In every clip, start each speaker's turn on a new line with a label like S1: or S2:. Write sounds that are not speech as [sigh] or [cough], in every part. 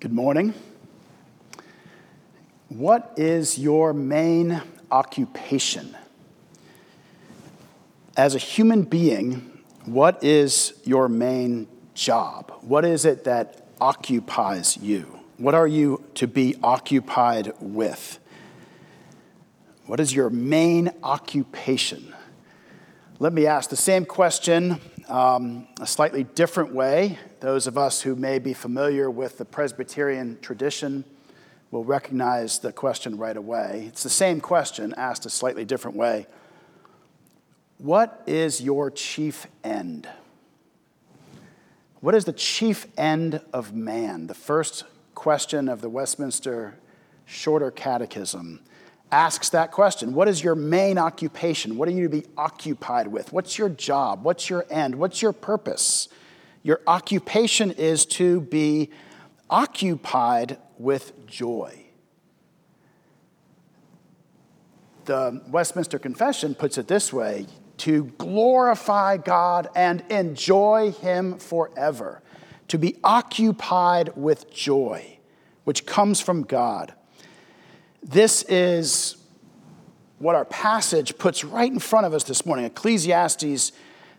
S1: Good morning. What is your main occupation? As a human being, what is your main job? What is it that occupies you? What are you to be occupied with? What is your main occupation? Let me ask the same question um, a slightly different way. Those of us who may be familiar with the Presbyterian tradition will recognize the question right away. It's the same question asked a slightly different way. What is your chief end? What is the chief end of man? The first question of the Westminster Shorter Catechism asks that question What is your main occupation? What are you to be occupied with? What's your job? What's your end? What's your purpose? Your occupation is to be occupied with joy. The Westminster Confession puts it this way to glorify God and enjoy Him forever, to be occupied with joy, which comes from God. This is what our passage puts right in front of us this morning Ecclesiastes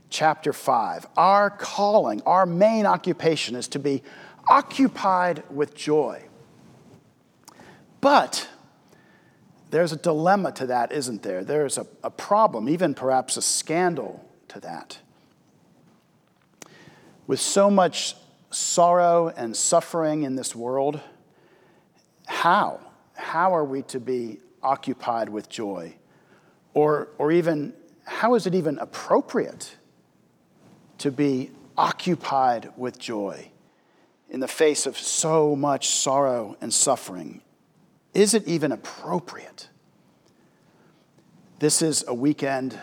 S1: chapter 5. Our calling, our main occupation is to be occupied with joy. But there's a dilemma to that, isn't there? There's a, a problem, even perhaps a scandal to that. With so much sorrow and suffering in this world, how? How are we to be occupied with joy? Or, or even, how is it even appropriate to be occupied with joy in the face of so much sorrow and suffering? Is it even appropriate? This is a weekend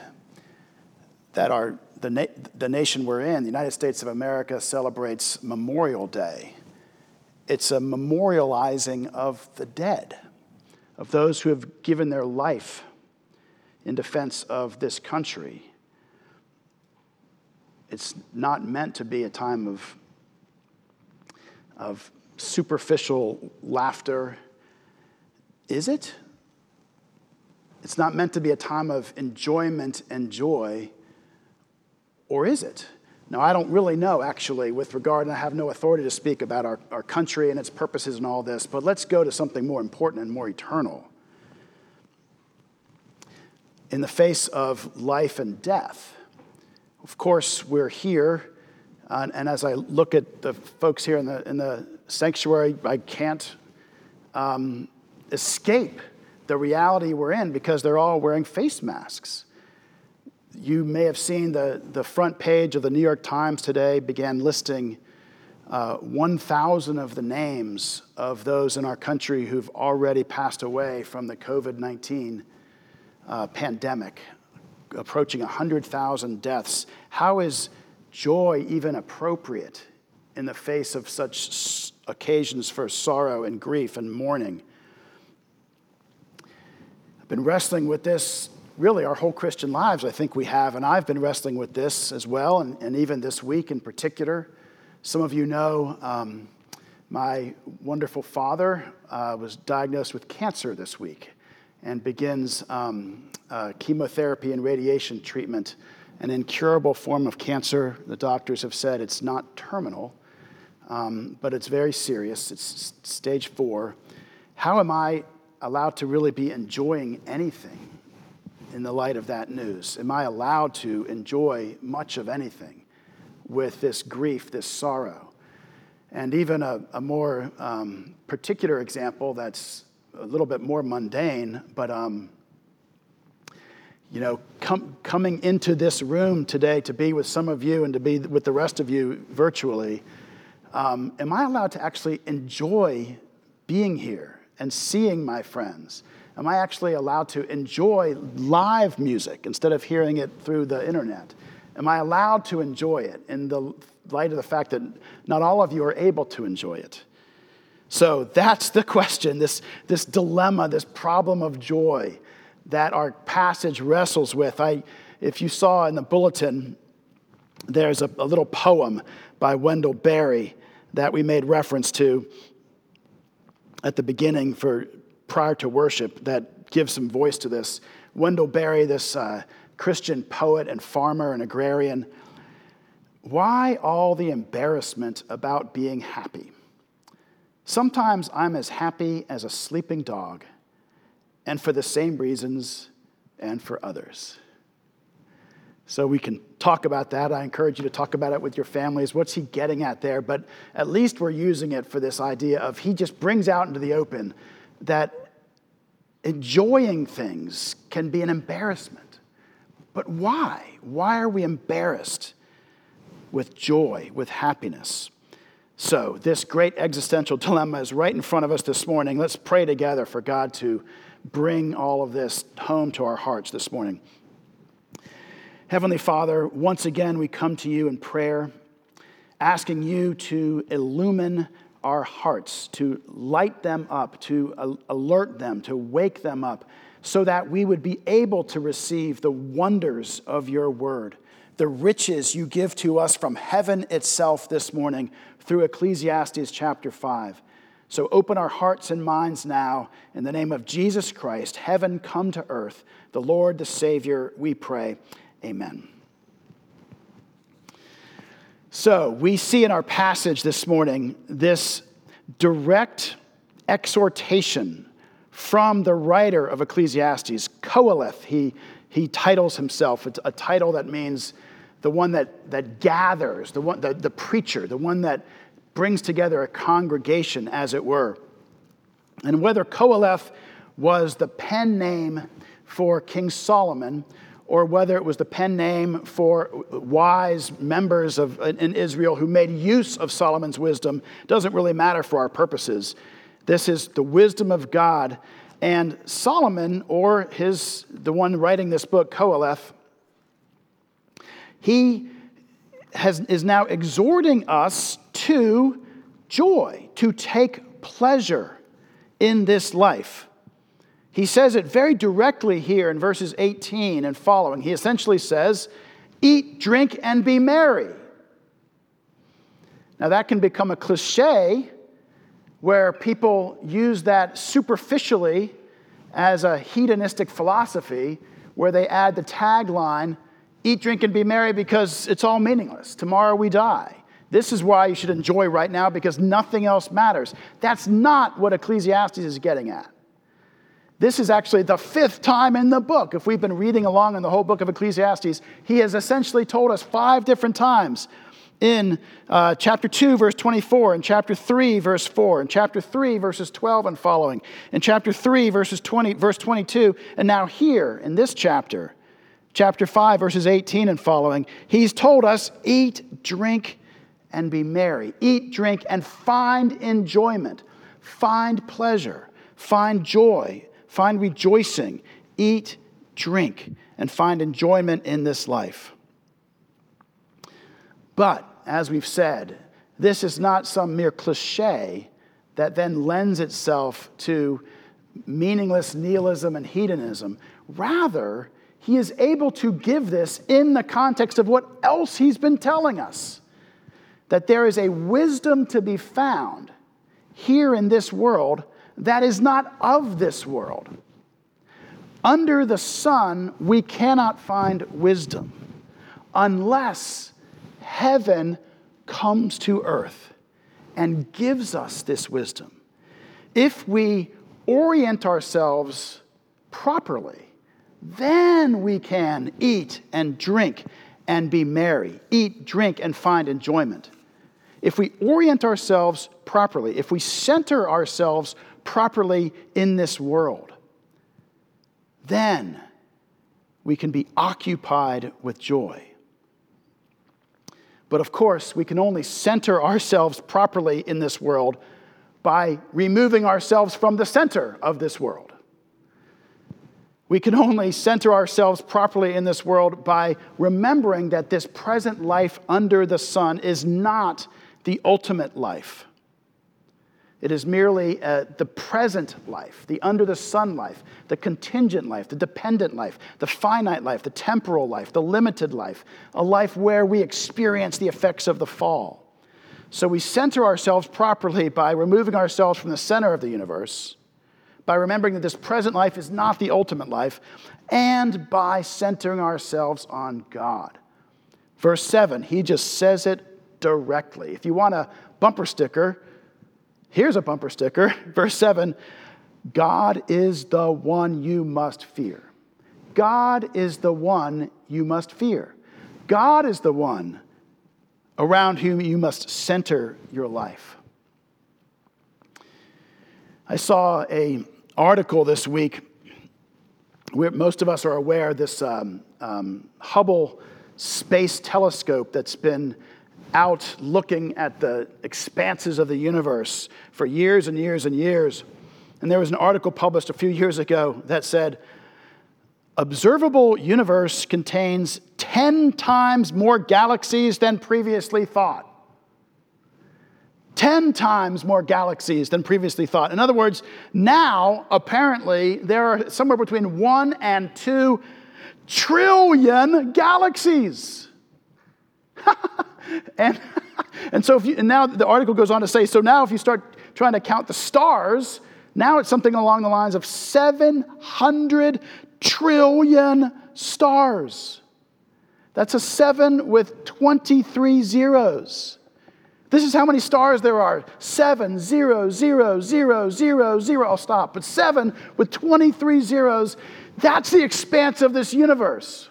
S1: that our, the, na- the nation we're in, the United States of America, celebrates Memorial Day. It's a memorializing of the dead of those who have given their life in defense of this country. It's not meant to be a time of, of superficial laughter, is it? It's not meant to be a time of enjoyment and joy, or is it? Now, I don't really know, actually, with regard, and I have no authority to speak about our, our country and its purposes and all this, but let's go to something more important and more eternal. In the face of life and death, of course, we're here, uh, and as I look at the folks here in the, in the sanctuary, I can't um, escape the reality we're in because they're all wearing face masks. You may have seen the, the front page of the New York Times today began listing uh, 1,000 of the names of those in our country who've already passed away from the COVID 19 uh, pandemic, approaching 100,000 deaths. How is joy even appropriate in the face of such occasions for sorrow and grief and mourning? I've been wrestling with this really our whole Christian lives, I think we have. And I've been wrestling with this as well, and, and even this week in particular. Some of you know um, my wonderful father uh, was diagnosed with cancer this week and begins um, uh, chemotherapy and radiation treatment, an incurable form of cancer. The doctors have said it's not terminal, um, but it's very serious. It's stage four. How am I allowed to really be enjoying anything? In the light of that news? Am I allowed to enjoy much of anything with this grief, this sorrow? And even a, a more um, particular example that's a little bit more mundane, but um, you know, com- coming into this room today to be with some of you and to be with the rest of you virtually, um, am I allowed to actually enjoy being here and seeing my friends? Am I actually allowed to enjoy live music instead of hearing it through the internet? Am I allowed to enjoy it in the light of the fact that not all of you are able to enjoy it? So that's the [laughs] question, this, this dilemma, this problem of joy that our passage wrestles with. I, if you saw in the bulletin, there's a, a little poem by Wendell Berry that we made reference to. at the beginning for prior to worship that gives some voice to this. Wendell Berry, this uh, Christian poet and farmer and agrarian, why all the embarrassment about being happy? Sometimes I'm as happy as a sleeping dog, and for the same reasons and for others. So we can talk about that. I encourage you to talk about it with your families. What's he getting at there? But at least we're using it for this idea of he just brings out into the open that enjoying things can be an embarrassment. But why? Why are we embarrassed with joy, with happiness? So, this great existential [laughs] dilemma is right in front of us this morning. Let's pray together for God to bring all of this home to our hearts this morning. Heavenly Father, once again we come to you in prayer, asking you to illumine our hearts, to light them up, to alert them, to wake them up, so that we would be able to receive the wonders of your word, the riches you give to us from heaven itself this morning through Ecclesiastes chapter 5. So open our hearts and minds now in the name of Jesus Christ, heaven come to earth, the Lord, the Savior, we pray. Amen. So, we see in our passage this morning this direct exhortation from the writer of Ecclesiastes, Qoheleth. He, he titles himself, it's a title that means the one that, that gathers, the, one, the, the preacher, the one that brings together a congregation, as it were. And whether Qoheleth was the pen name for King Solomon, or whether it was the pen name for wise members of, in Israel who made use of Solomon's wisdom, doesn't really matter for our purposes. This is the wisdom of God. And Solomon, or his, the one writing this book, Qoheleth, he has, is now exhorting us to joy, to take pleasure in this life. He says it very directly here in verses 18 and following. He essentially says, Eat, drink, and be merry. Now, that can become a cliche where people use that superficially as a hedonistic philosophy, where they add the tagline, Eat, drink, and be merry because it's all meaningless. Tomorrow we die. This is why you should enjoy right now because nothing else matters. That's not what Ecclesiastes is getting at. This is actually the fifth time in the book. If we've been reading along in the whole book of Ecclesiastes, he has essentially told us five different times in uh, chapter 2, verse 24, in chapter 3, verse 4, in chapter 3, verses 12 and following, in chapter 3, verses 20, verse 22, and now here in this chapter, chapter 5, verses 18 and following, he's told us eat, drink, and be merry. Eat, drink, and find enjoyment, find pleasure, find joy Find rejoicing, eat, drink, and find enjoyment in this life. But, as we've said, this is not some mere cliche that then lends itself to meaningless nihilism and hedonism. Rather, he is able to give this in the context of what else he's been telling us that there is a wisdom to be found here in this world that is not of this world. Under the sun, we cannot find wisdom unless heaven comes to earth and gives us this wisdom. If we orient ourselves properly, then we can eat and drink and be merry, eat, drink, and find enjoyment. If we orient ourselves properly, if we center ourselves properly in this world, then we can be occupied with joy. But of course, we can only center ourselves properly in this world by removing ourselves from the center of this world. We can only center ourselves properly in this world by remembering that this present life under the sun is not the ultimate life. It is merely uh, the present life, the under the sun life, the contingent life, the dependent life, the finite life, the temporal life, the limited life, a life where we experience the effects of the fall. So we center ourselves properly by removing ourselves from the center of the universe, by remembering that this present life is not the ultimate life, and by centering ourselves on God. Verse 7, he just says it directly. If you want a bumper sticker, here's a bumper sticker. [laughs] Verse 7 God is the one you must fear. God is the one you must fear. God is the one around whom you must center your life. I saw a article this week where most of us are aware this um, um, Hubble Space Telescope that's been out looking at the expanses of the universe for years and years and years. And there was an article published a few years ago that said observable universe contains 10 times more galaxies than previously thought. 10 times more galaxies than previously thought. In other words, now apparently there are somewhere between 1 and 2 trillion galaxies. [laughs] and, [laughs] and so if you, and now the article goes on to say so now if you start trying to count the stars, now it's something along the lines of 700 trillion stars. That's a seven with 23 zeros. This is how many stars there are seven, zero, zero, zero, zero, zero. I'll stop. But seven with 23 zeros, that's the expanse of this universe.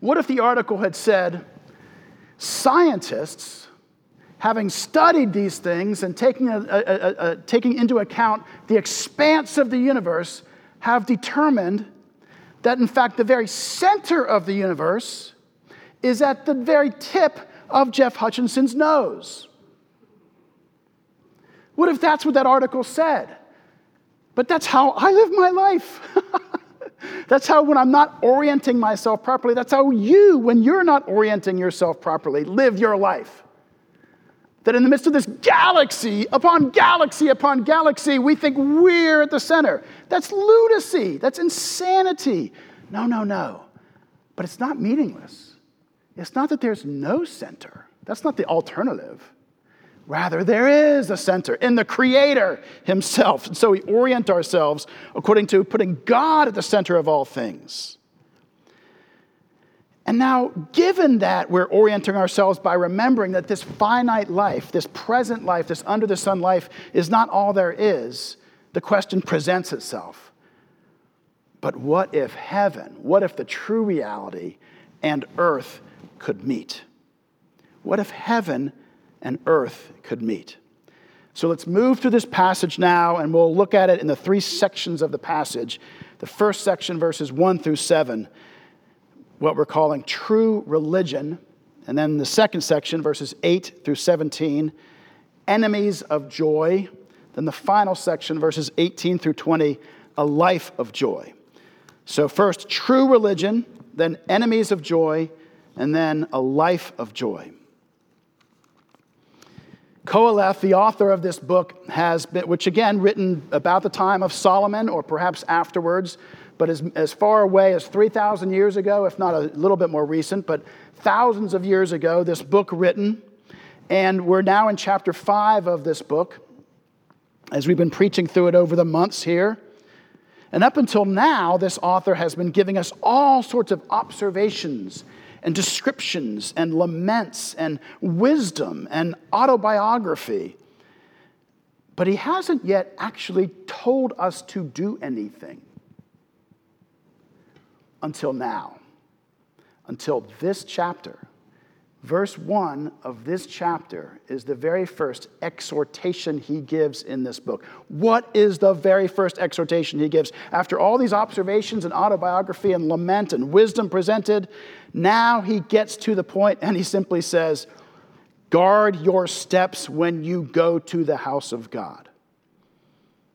S1: What if the article had said, scientists, having studied these things and taking, a, a, a, taking into account the expanse of the universe, have determined that, in fact, the very center of the universe is at the very tip of Jeff Hutchinson's nose. What if that's what that article said? But that's how I live my life. [laughs] that's how, when I'm not orienting myself properly, that's how you, when you're not orienting yourself properly, live your life that in the midst of this galaxy upon galaxy upon galaxy, we think we're at the center. That's lunacy. That's insanity. No, no, no. But it's not meaningless. It's not that there's no center. That's not the alternative. Rather, there is a center in the Creator Himself. And so we orient ourselves according to putting God at the center of all things. And now, given that we're orienting ourselves by remembering that this finite life, this present life, this under the sun life is not all there is, the question presents itself. But what if heaven, what if the true reality and earth could meet? What if heaven and earth could meet? So let's move through this passage now, and we'll look at it in the three sections of the passage. The first section, verses 1 through 7 what we're calling true religion. And then the second section, verses 8 through 17, enemies of joy. Then the final section, verses 18 through 20, a life of joy. So, first, true religion, then enemies of joy, and then a life of joy. Qoheleth, the author of this book, has been, which again, written about the time of Solomon or perhaps afterwards, but as, as far away as 3,000 years ago, if not a little bit more recent, but thousands of years ago, this book written. And we're now in chapter 5 of this book as we've been preaching through it over the months here. And up until now, this author has been giving us all sorts of observations and descriptions and laments and wisdom and autobiography. But he hasn't yet actually told us to do anything until now, until this chapter. Verse 1 of this chapter is the very first exhortation he gives in this book. What is the very first exhortation he gives? After all these observations and autobiography and lament and wisdom presented, now he gets to the point and he simply says, Guard your steps when you go to the house of God.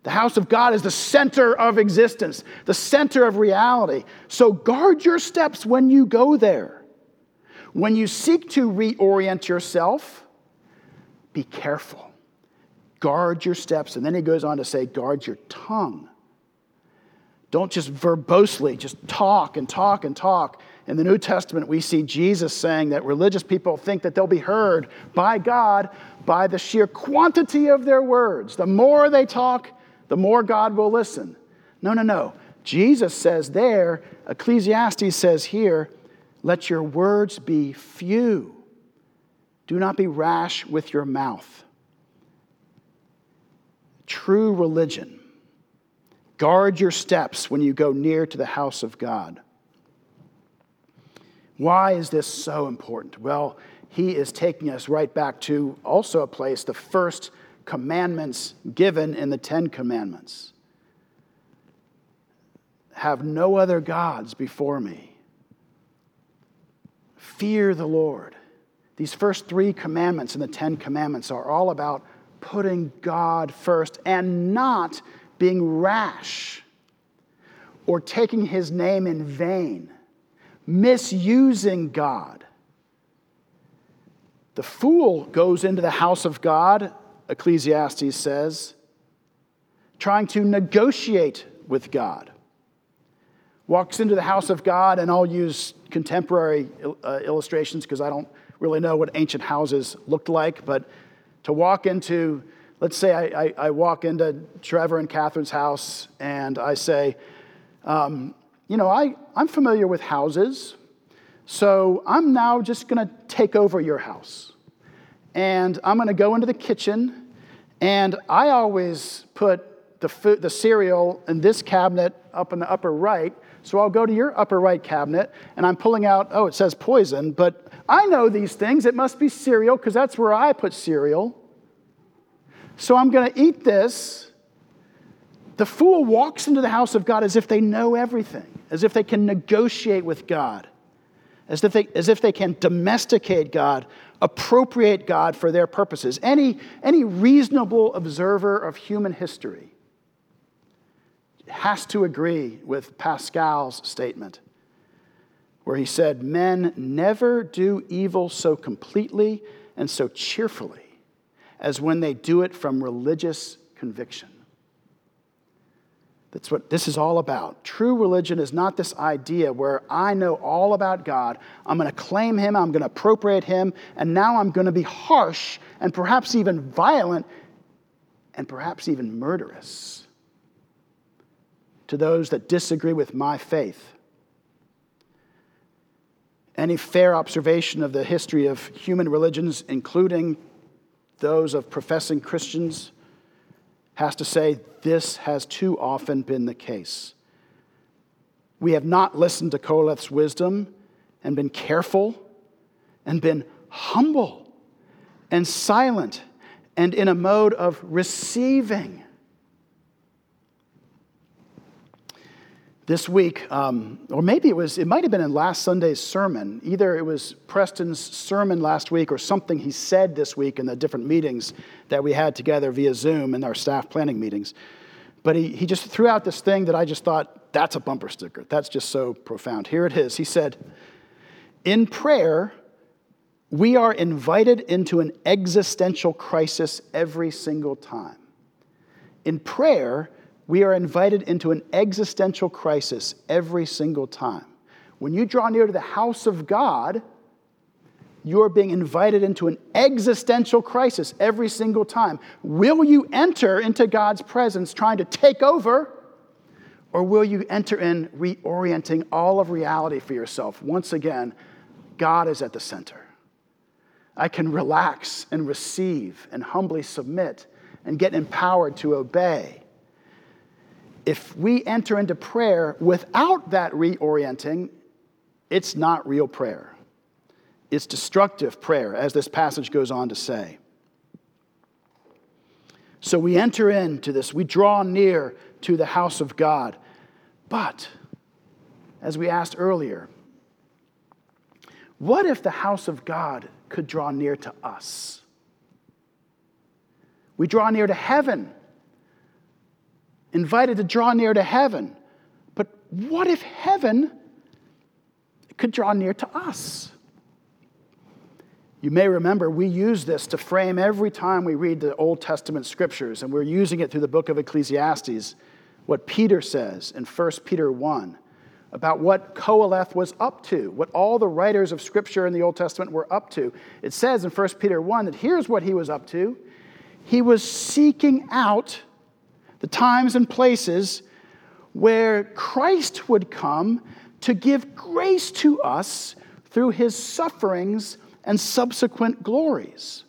S1: The house of God is the center of existence, the center of reality. So guard your steps when you go there. When you seek to reorient yourself, be careful. Guard your steps. And then he goes on to say, guard your tongue. Don't just verbosely just talk and talk and talk in the New Testament, we see Jesus saying that religious people think that they'll be heard by God by the sheer quantity of their words. The more they talk, the more God will listen. No, no, no. Jesus says there, Ecclesiastes says here, let your words be few. Do not be rash with your mouth. True religion. Guard your steps when you go near to the house of God. Why is this so important? Well, he is taking us right back to also a place, the first commandments given in the Ten Commandments have no other gods before me. Fear the Lord. These first three commandments in the Ten Commandments are all about putting God first and not being rash or taking his name in vain, misusing God. The fool goes into the house of God, Ecclesiastes says, trying to negotiate with God walks into the house of God, and I'll use contemporary uh, illustrations because I don't really know what ancient houses looked like, but to walk into, let's say I, I, I walk into Trevor and Catherine's house and I say, um, you know, I, I'm familiar with houses, so I'm now just going to take over your house. And I'm going to go into the kitchen, and I always put the, food, the cereal in this cabinet up in the upper right, so I'll go to your upper right cabinet and I'm pulling out, oh, it says poison, but I know these things. It must be cereal because that's where I put cereal. So I'm going to eat this. The fool walks into the house of God as if they know everything, as if they can negotiate with God, as if they, as if they can domesticate God, appropriate God for their purposes. Any, any reasonable observer of human history has to agree with Pascal's statement, where he said, Men never do evil so completely and so cheerfully as when they do it from religious conviction. That's what this is all about. True religion is not this idea where I know all about God. I'm going to claim Him, I'm going to appropriate Him, and now I'm going to be harsh and perhaps even violent and perhaps even murderous to those that disagree with my faith. Any fair observation of the history of human religions, including those of professing Christians, has to say this has too often been the case. We have not listened to Qoheleth's wisdom and been careful and been humble and silent and in a mode of receiving this week, um, or maybe it was, it might have been in last Sunday's sermon. Either it was Preston's sermon last week or something he said this week in the different meetings that we had together via Zoom in our staff planning meetings. But he, he just threw out this thing that I just thought, that's a bumper sticker. That's just so profound. Here it is. He said, In prayer, we are invited into an existential crisis every single time. In prayer, we are invited into an existential crisis every single time. When you draw near to the house of God, you are being invited into an existential crisis every single time. Will you enter into God's presence trying to take over, or will you enter in reorienting all of reality for yourself? Once again, God is at the center. I can relax and receive and humbly submit and get empowered to obey if we enter into prayer without that reorienting, it's not real prayer. It's destructive prayer, as this passage goes on to say. So we enter into this, we draw near to the house of God. But, as we asked earlier, what if the house of God could draw near to us? We draw near to heaven invited to draw near to heaven. But what if heaven could draw near to us? You may remember we use this to frame every time we read the Old Testament scriptures, and we're using it through the book of Ecclesiastes. What Peter says in 1 Peter 1 about what Koheleth was up to, what all the writers of Scripture in the Old Testament were up to. It says in 1 Peter 1 that here's what he was up to he was seeking out the times and places where Christ would come to give grace to us through his sufferings and subsequent glories.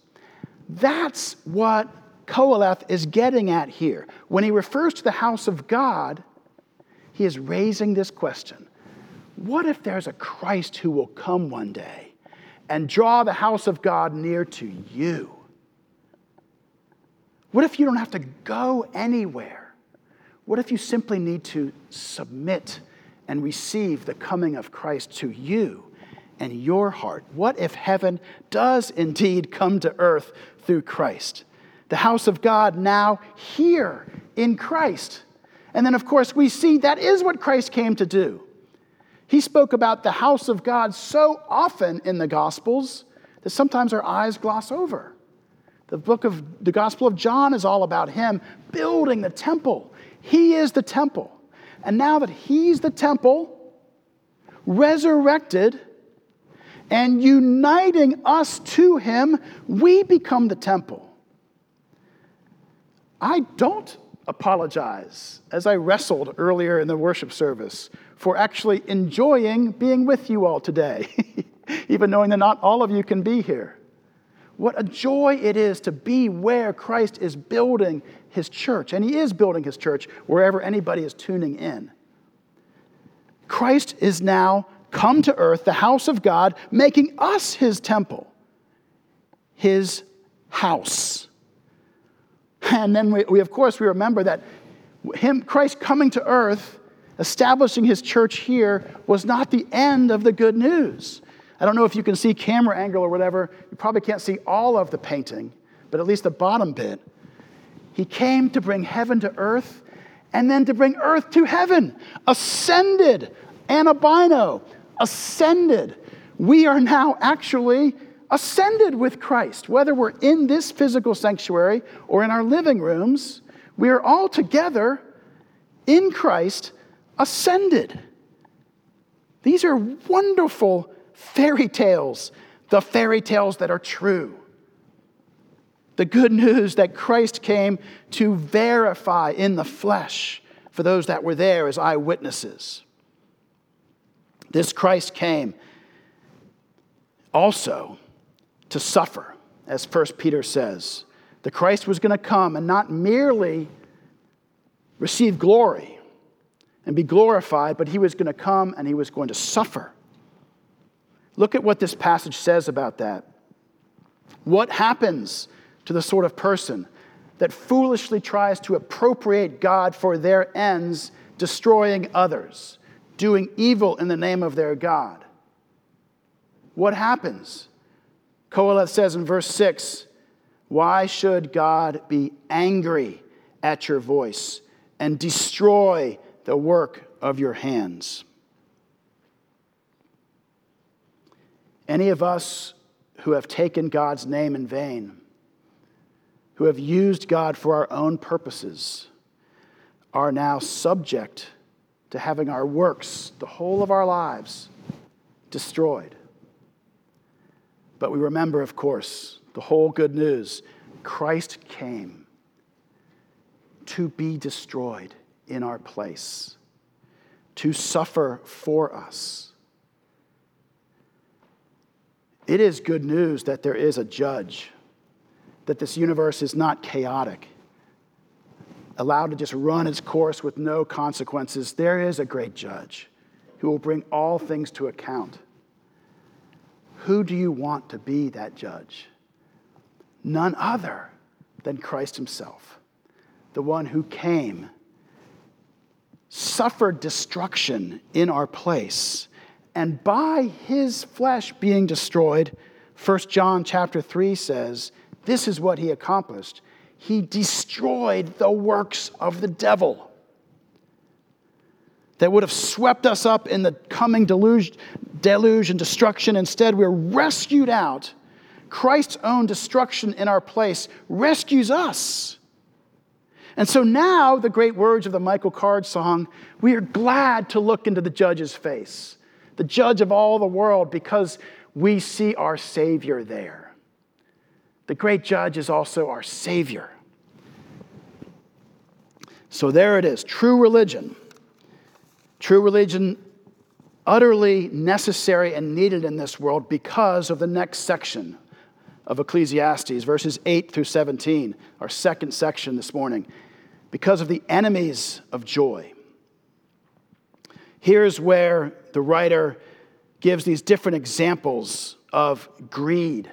S1: That's what Koheleth is getting at here. When he refers to the house of God, he is raising this question What if there's a Christ who will come one day and draw the house of God near to you? What if you don't have to go anywhere? What if you simply need to submit and receive the coming of Christ to you and your heart? What if heaven does indeed come to earth through Christ? The house of God now here in Christ. And then, of course, we see that is what Christ came to do. He spoke about the house of God so often in the Gospels that sometimes our eyes gloss over. The book of the Gospel of John is all about him building the temple. He is the temple. And now that he's the temple, resurrected, and uniting us to him, we become the temple. I don't apologize, as I wrestled earlier in the worship service, for actually enjoying being with you all today, [laughs] even knowing that not all of you can be here. What a joy it is to be where Christ is building his church, and he is building his church wherever anybody is tuning in. Christ is now come to earth, the house of God, making us his temple, his house. And then we, we, of course, we remember that him, Christ coming to earth, establishing his church here, was not the end of the good news. I don't know if you can see camera angle or whatever. You probably can't see all of the painting, but at least the bottom bit. He came to bring heaven to earth and then to bring earth to heaven. Ascended, anabaino, ascended. We are now actually ascended with Christ. Whether we're in this physical sanctuary or in our living rooms, we are all together in Christ ascended. These are wonderful fairy tales, the fairy tales that are true. The good news that Christ came to verify in the flesh for those that were there as eyewitnesses. This Christ came also to suffer, as 1 Peter says. The Christ was going to come and not merely receive glory and be glorified, but he was going to come and he was going to suffer. Look at what this passage says about that. What happens to the sort of person that foolishly tries to appropriate God for their ends, destroying others, doing evil in the name of their God? What happens? Koheleth says in verse 6 Why should God be angry at your voice and destroy the work of your hands? Any of us who have taken God's name in vain, who have used God for our own purposes, are now subject to having our works, the whole of our lives, destroyed. But we remember, of course, the whole good news Christ came to be destroyed in our place, to suffer for us it is good news that there is a judge, that this universe is not chaotic, allowed to just run its course with no consequences. There is a great judge who will bring all things to account. Who do you want to be that judge? None other than Christ Himself, the one who came, suffered destruction in our place and by his flesh being destroyed, 1 John chapter 3 says, this is what he accomplished. He destroyed the works of the devil that would have swept us up in the coming deluge, deluge and destruction. Instead, we're rescued out. Christ's own destruction in our place rescues us. And so now, the great words of the Michael Card song, we are glad to look into the judge's face, the judge of all the world, because we see our Savior there. The great judge is also our Savior. So there it is true religion. True religion, utterly necessary and needed in this world because of the next section of Ecclesiastes, verses 8 through 17, our second section this morning because of the enemies of joy. Here's where the writer gives these different examples of greed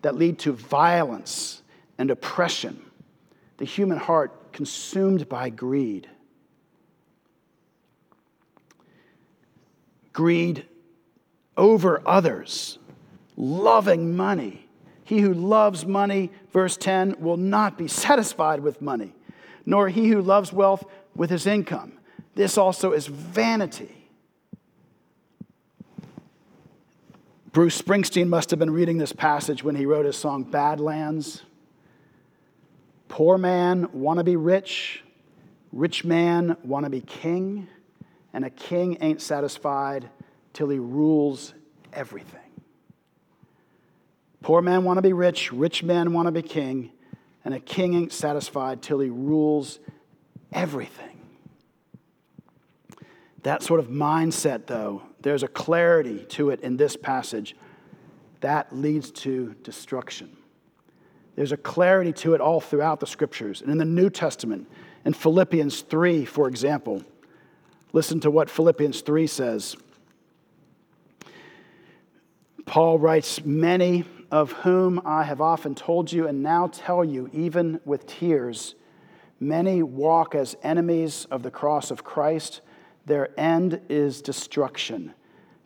S1: that lead to violence and oppression. The human heart consumed by greed. Greed over others, loving money. He who loves money, verse 10, will not be satisfied with money nor he who loves wealth with his income. This also is vanity. Bruce Springsteen must have been reading this passage when he wrote his song Badlands. Poor man want to be rich, rich man want to be king, and a king ain't satisfied till he rules everything. Poor man want to be rich, rich man want to be king, and a king ain't satisfied till he rules everything. That sort of mindset, though, there's a clarity to it in this passage that leads to destruction. There's a clarity to it all throughout the scriptures. And in the New Testament, in Philippians 3, for example, listen to what Philippians 3 says. Paul writes, Many of whom I have often told you and now tell you, even with tears, many walk as enemies of the cross of Christ. Their end is destruction.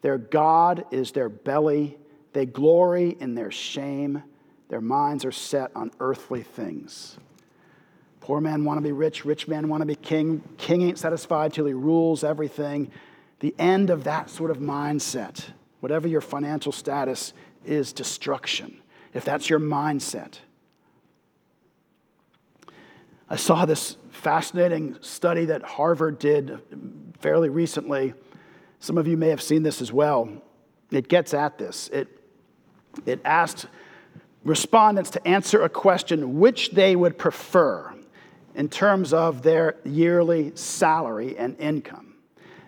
S1: Their God is their belly. They glory in their shame. Their minds are set on earthly things. Poor man want to be rich, rich man want to be king. King ain't satisfied till he rules everything. The end of that sort of mindset, whatever your financial status, is destruction, if that's your mindset. I saw this fascinating study that Harvard did fairly recently. Some of you may have seen this as well. It gets at this. It, it asked respondents to answer a question which they would prefer in terms of their yearly salary and income.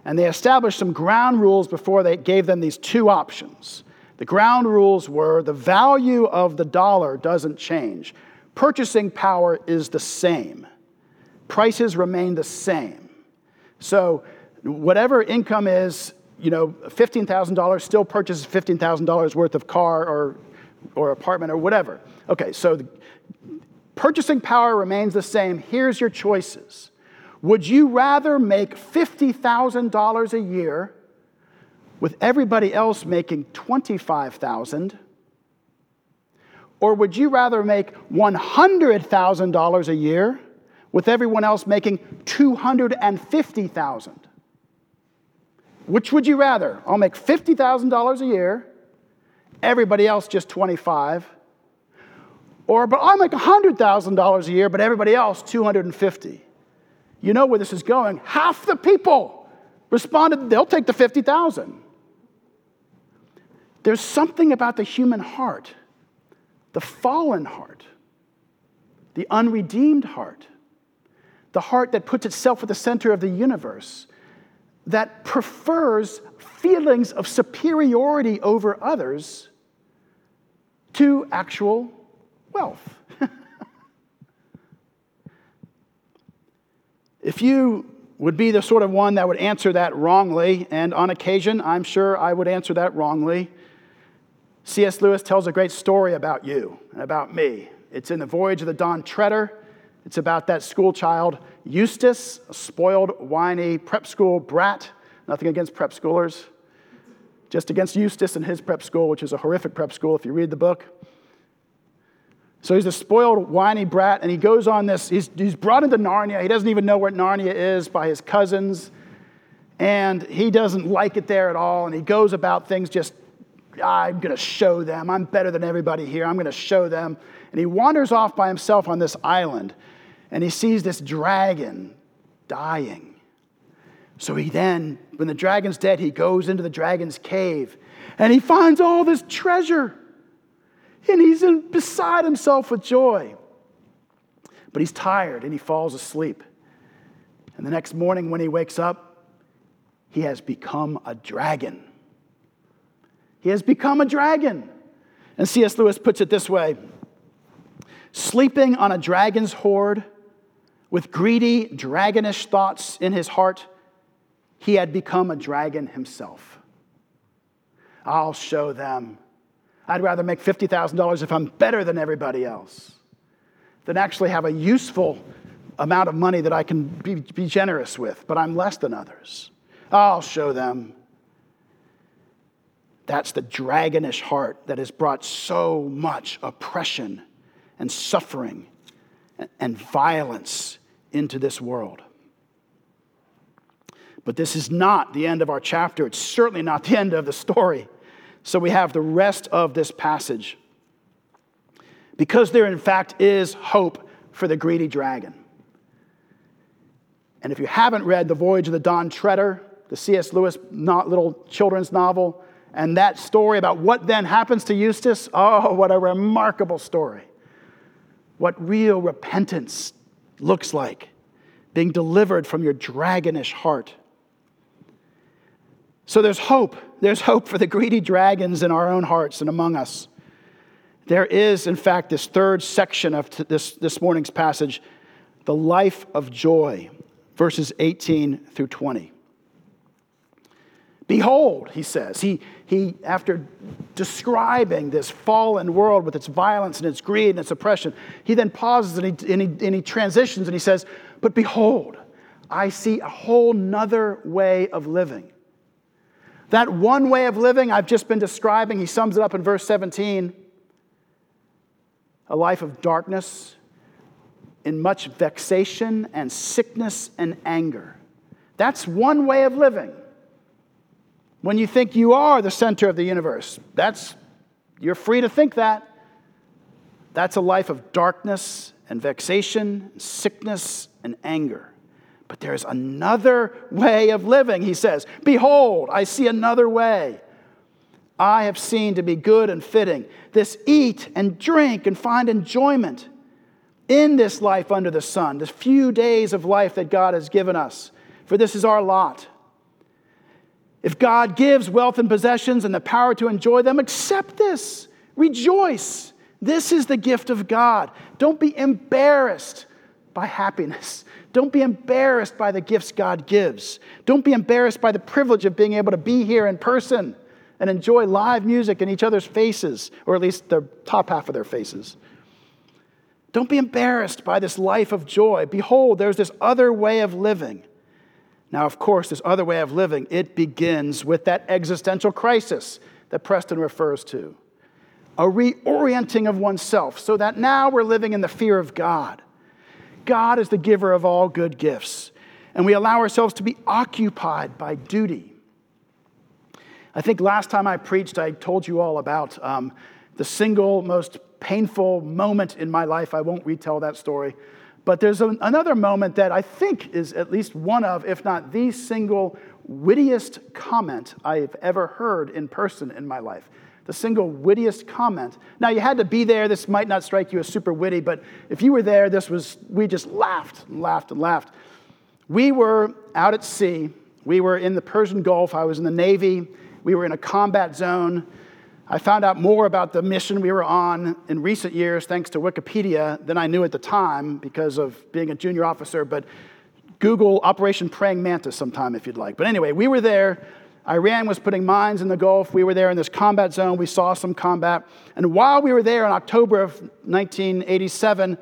S1: And they established some ground rules before they gave them these two options. The ground rules were the value of the dollar doesn't change, purchasing power is the same, prices remain the same. So, whatever income is, you know, $15,000 still purchases $15,000 worth of car or, or apartment or whatever. Okay, so purchasing power remains the same. Here's your choices. Would you rather make $50,000 a year with everybody else making 25,000? Or would you rather make $100,000 a year with everyone else making 250,000? Which would you rather? I'll make $50,000 a year, everybody else just 25. Or but I'll make $100,000 a year, but everybody else 250. You know where this is going. Half the people responded they'll take the 50,000. There's something about the human heart, the fallen heart, the unredeemed heart, the heart that puts itself at the center of the universe, that prefers feelings of superiority over others to actual wealth. [laughs] if you would be the sort of one that would answer that wrongly, and on occasion, I'm sure I would answer that wrongly C.S. Lewis tells a great story about you and about me. It's in The Voyage of the Dawn Treader. It's about that school child, Eustace, spoiled, whiny prep school brat. Nothing against prep schoolers, just against Eustace and his prep school, which is a horrific prep school if you read the book. So he's a spoiled, whiny brat, and he goes on this. He's, he's brought into Narnia. He doesn't even know where Narnia is by his cousins, and he doesn't like it there at all. And he goes about things just I'm going to show them. I'm better than everybody here. I'm going to show them. And he wanders off by himself on this island. And he sees this dragon dying. So he then, when the dragon's dead, he goes into the dragon's cave and he finds all this treasure. And he's in, beside himself with joy. But he's tired and he falls asleep. And the next morning, when he wakes up, he has become a dragon. He has become a dragon. And C.S. Lewis puts it this way Sleeping on a dragon's hoard, with greedy, dragonish thoughts in his heart, he had become a dragon himself. I'll show them. I'd rather make $50,000 if I'm better than everybody else than actually have a useful amount of money that I can be, be generous with, but I'm less than others. I'll show them. That's the dragonish heart that has brought so much oppression and suffering and violence into this world. But this is not the end of our chapter. It's certainly not the [laughs] end of the story. So we have the rest of this passage. Because there, in fact, is hope for the greedy dragon. And if you haven't read The Voyage of the Dawn Treader, the C.S. Lewis little children's novel, and that story about what then happens to Eustace, oh, what a remarkable story. What real repentance looks like, being delivered from your dragonish heart. So there's hope. There's hope for the greedy dragons in our own hearts and among us. There is, in fact, this third section of this, this morning's passage, the life of joy, verses 18 through 20. Behold, he says, he, he, after describing this fallen world with its violence and its greed and its oppression, he then pauses and he, and he, and he transitions and he says, But behold, I see a whole nother way of living. That one way of living I've just been describing, he sums it up in verse 17 a life of darkness, in much vexation and sickness and anger. That's one way of living. When you think you are the center of the universe, that's you're free to think that. That's a life of darkness and vexation, sickness and anger. But there's another way of living, he says. Behold, I see another way. I have seen to be good and fitting. This eat and drink and find enjoyment in this life under the sun, the few days of life that God has given us, for this is our lot. If God gives wealth and possessions and the power to enjoy them, accept this. Rejoice. This is the gift of God. Don't be embarrassed by happiness. Don't be embarrassed by the gifts God gives. Don't be embarrassed by the privilege of being able to be here in person and enjoy live music in each other's faces, or at least the top half of their faces. Don't be embarrassed by this life of joy. Behold, there's this other way of living. Now, of course, this other way of living, it begins with that existential crisis that Preston refers to. A reorienting of oneself so that now we're living in the fear of God. God is the giver of all good gifts, and we allow ourselves to be occupied by duty I think last time I preached, I told you all about um, the single most painful moment in my life. I won't retell that story. But there's another moment that I think is at least one of, if not the single wittiest comment I've ever heard in person in my life. The single wittiest comment. Now, you had to be there. This might not strike you as super witty, but if you were there, this was, we just laughed and laughed and laughed. We were out at sea. We were in the Persian Gulf. I was in the Navy. We were in a combat zone. I found out more about the mission we were on in recent years thanks to Wikipedia than I knew at the time because of being a junior officer. But Google Operation Praying Mantis sometime if you'd like. But anyway, we were there. Iran was putting mines in the Gulf. We were there in this combat zone. We saw some combat. And while we were there in October of 1987,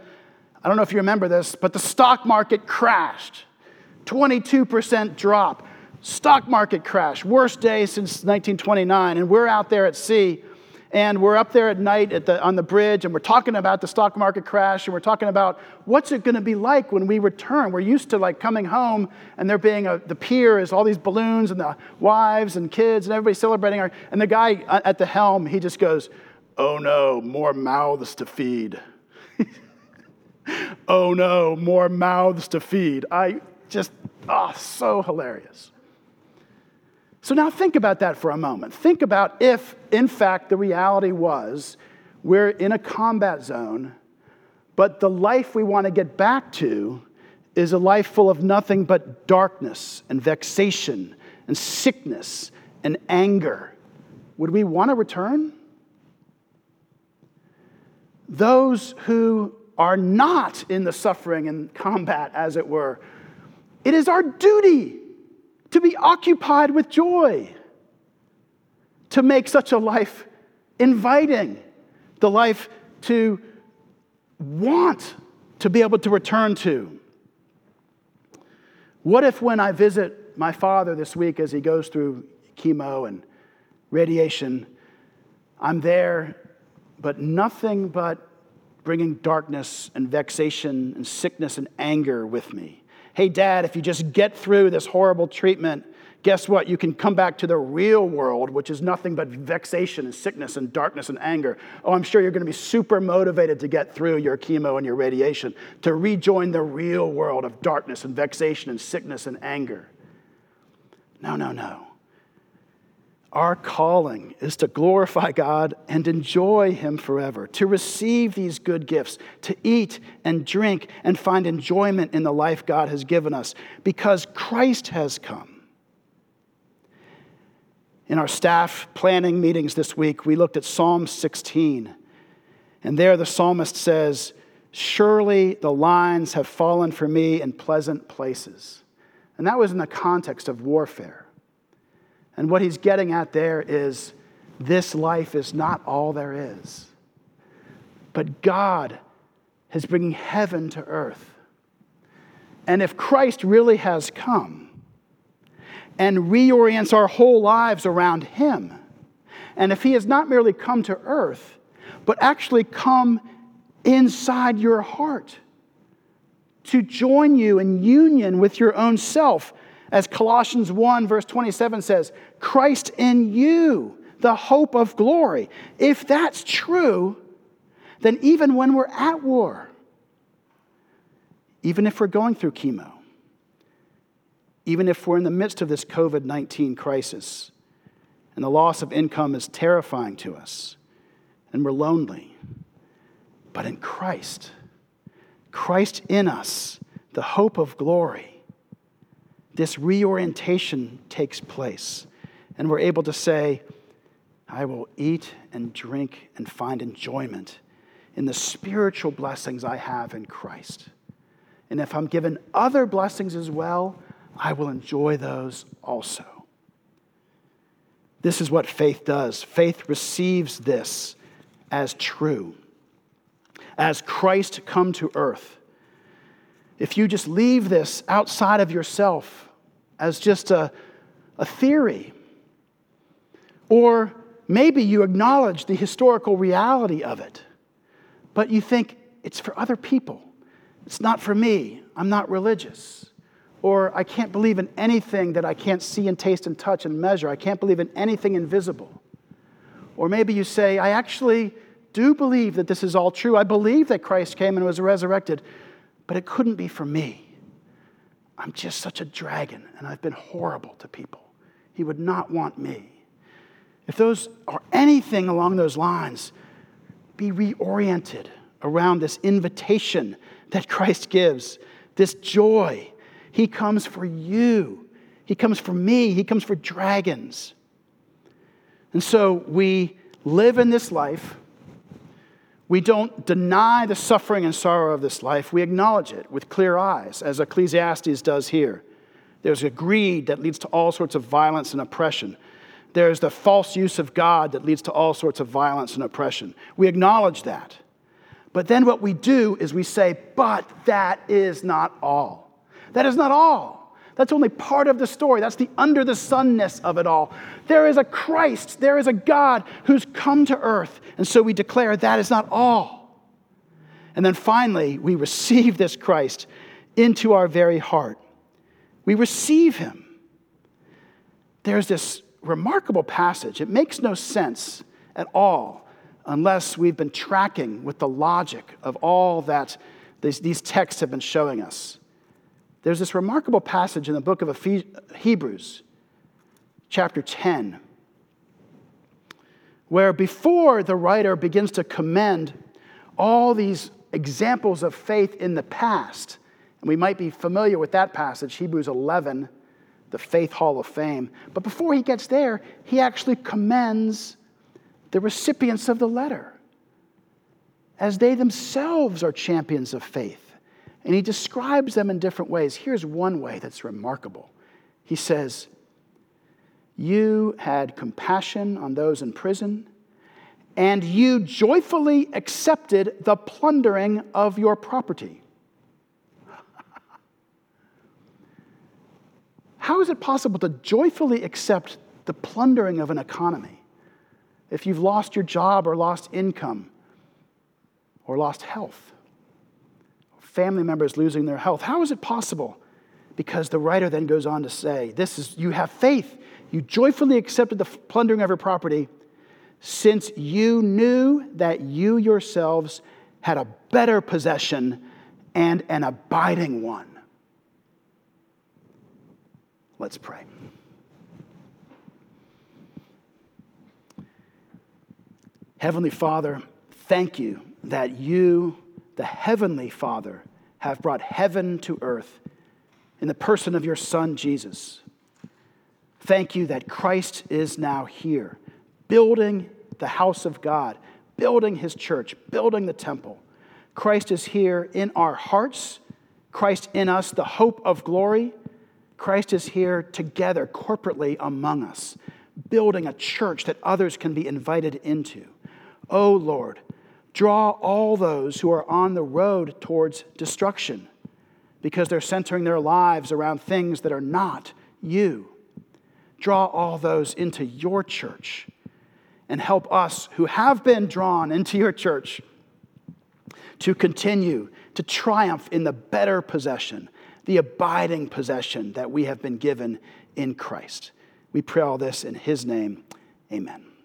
S1: I don't know if you remember this, but the stock market crashed 22% drop stock market crash, worst day since 1929, and we're out there at sea, and we're up there at night at the, on the bridge, and we're talking about the stock market crash, and we're talking about what's it going to be like when we return. We're used to like coming home, and there being a, the pier is all these balloons, and the wives and kids, and everybody celebrating. Our, and the guy at the helm, he just goes, "Oh no, more mouths to feed." [laughs] oh no, more mouths to feed. I just, oh, so hilarious. So now think about that for a moment. Think about if, in fact, the reality was we're in a combat zone, but the life we want to get back to is a life full of nothing but darkness and vexation and sickness and anger. Would we want to return? Those who are not in the suffering and combat, as it were, it is our duty to be occupied with joy, to make such a life inviting, the life to want to be able to return to. What if, when I visit my father this week as he goes through chemo and radiation, I'm there, but nothing but bringing darkness and vexation and sickness and anger with me? Hey, dad, if you just get through this horrible treatment, guess what? You can come back to the real world, which is nothing but vexation and sickness and darkness and anger. Oh, I'm sure you're going to be super motivated to get through your chemo and your radiation, to rejoin the real world of darkness and vexation and sickness and anger. No, no, no. Our calling is to glorify God and enjoy Him forever, to receive these good gifts, to eat and drink and find enjoyment in the life God has given us because Christ has come. In our staff planning meetings this week, we looked at Psalm 16. And there the psalmist says, Surely the lines have fallen for me in pleasant places. And that was in the context of warfare. And what he's getting at there is this life is not all there is. But God is bringing heaven to earth. And if Christ really has come and reorients our whole lives around him, and if he has not merely come to earth, but actually come inside your heart to join you in union with your own self, as Colossians 1, verse 27 says, Christ in you, the hope of glory. If that's true, then even when we're at war, even if we're going through chemo, even if we're in the midst of this COVID 19 crisis, and the loss of income is terrifying to us, and we're lonely, but in Christ, Christ in us, the hope of glory, this reorientation takes place. And we're able to say, I will eat and drink and find enjoyment in the spiritual blessings I have in Christ. And if I'm given other blessings as well, I will enjoy those also. This is what faith does. Faith receives this as true. As Christ come to earth, if you just leave this outside of yourself, as just a, a theory. Or maybe you acknowledge the historical reality of it, but you think it's for other people. It's not for me. I'm not religious. Or I can't believe in anything that I can't see and taste and touch and measure. I can't believe in anything invisible. Or maybe you say, I actually do believe that this is all true. I believe that Christ came and was resurrected, but it couldn't be for me. I'm just such a dragon and I've been horrible to people. He would not want me. If those are anything along those lines, be reoriented around this invitation that Christ gives, this joy. He comes for you, He comes for me, He comes for dragons. And so we live in this life we don't deny the suffering and sorrow of this life, we acknowledge it with clear eyes, as Ecclesiastes does here. There's a greed that leads to all sorts of violence and oppression. There's the false use of God that leads to all sorts of violence and oppression. We acknowledge that. But then what we do is we say, but that is not all. That is not all. That's only part of the story. That's the under the sunness of it all. There is a Christ, there is a God who's come to earth. And so we declare that is not all. And then finally, we receive this Christ into our very heart. We receive him. There's this remarkable passage. It makes no sense at all unless we've been tracking with the logic of all that these, these texts have been showing us. There's this remarkable passage in the book of Hebrews, chapter 10, where before the writer begins to commend all these examples of faith in the past, and we might be familiar with that passage, Hebrews 11, the Faith Hall of Fame. But before he gets there, he actually commends the recipients of the letter as they themselves are champions of faith. And he describes them in different ways. Here's one way that's remarkable. He says, You had compassion on those in prison, and you joyfully accepted the plundering of your property. [laughs] How is it possible to joyfully accept the plundering of an economy if you've lost your job or lost income or lost health? Family members losing their health. How is it possible? Because the writer then goes on to say, This is, you have faith. You joyfully accepted the plundering of your property since you knew that you yourselves had a better possession and an abiding one. Let's pray. Heavenly Father, thank you that you the Heavenly Father, have brought heaven to earth in the person of your Son, Jesus. Thank you that Christ is now here, building the house of God, building his church, building the temple. Christ is here in our hearts, Christ in us, the hope of glory. Christ is here together, corporately among us, building a church that others can be invited into. Oh Lord, draw all those who are on the road towards destruction because they're centering their lives around things that are not you. Draw all those into your church and help us who have been drawn into your church to continue to triumph in the better possession, the abiding possession that we have been given in Christ. We pray all this in his name. Amen.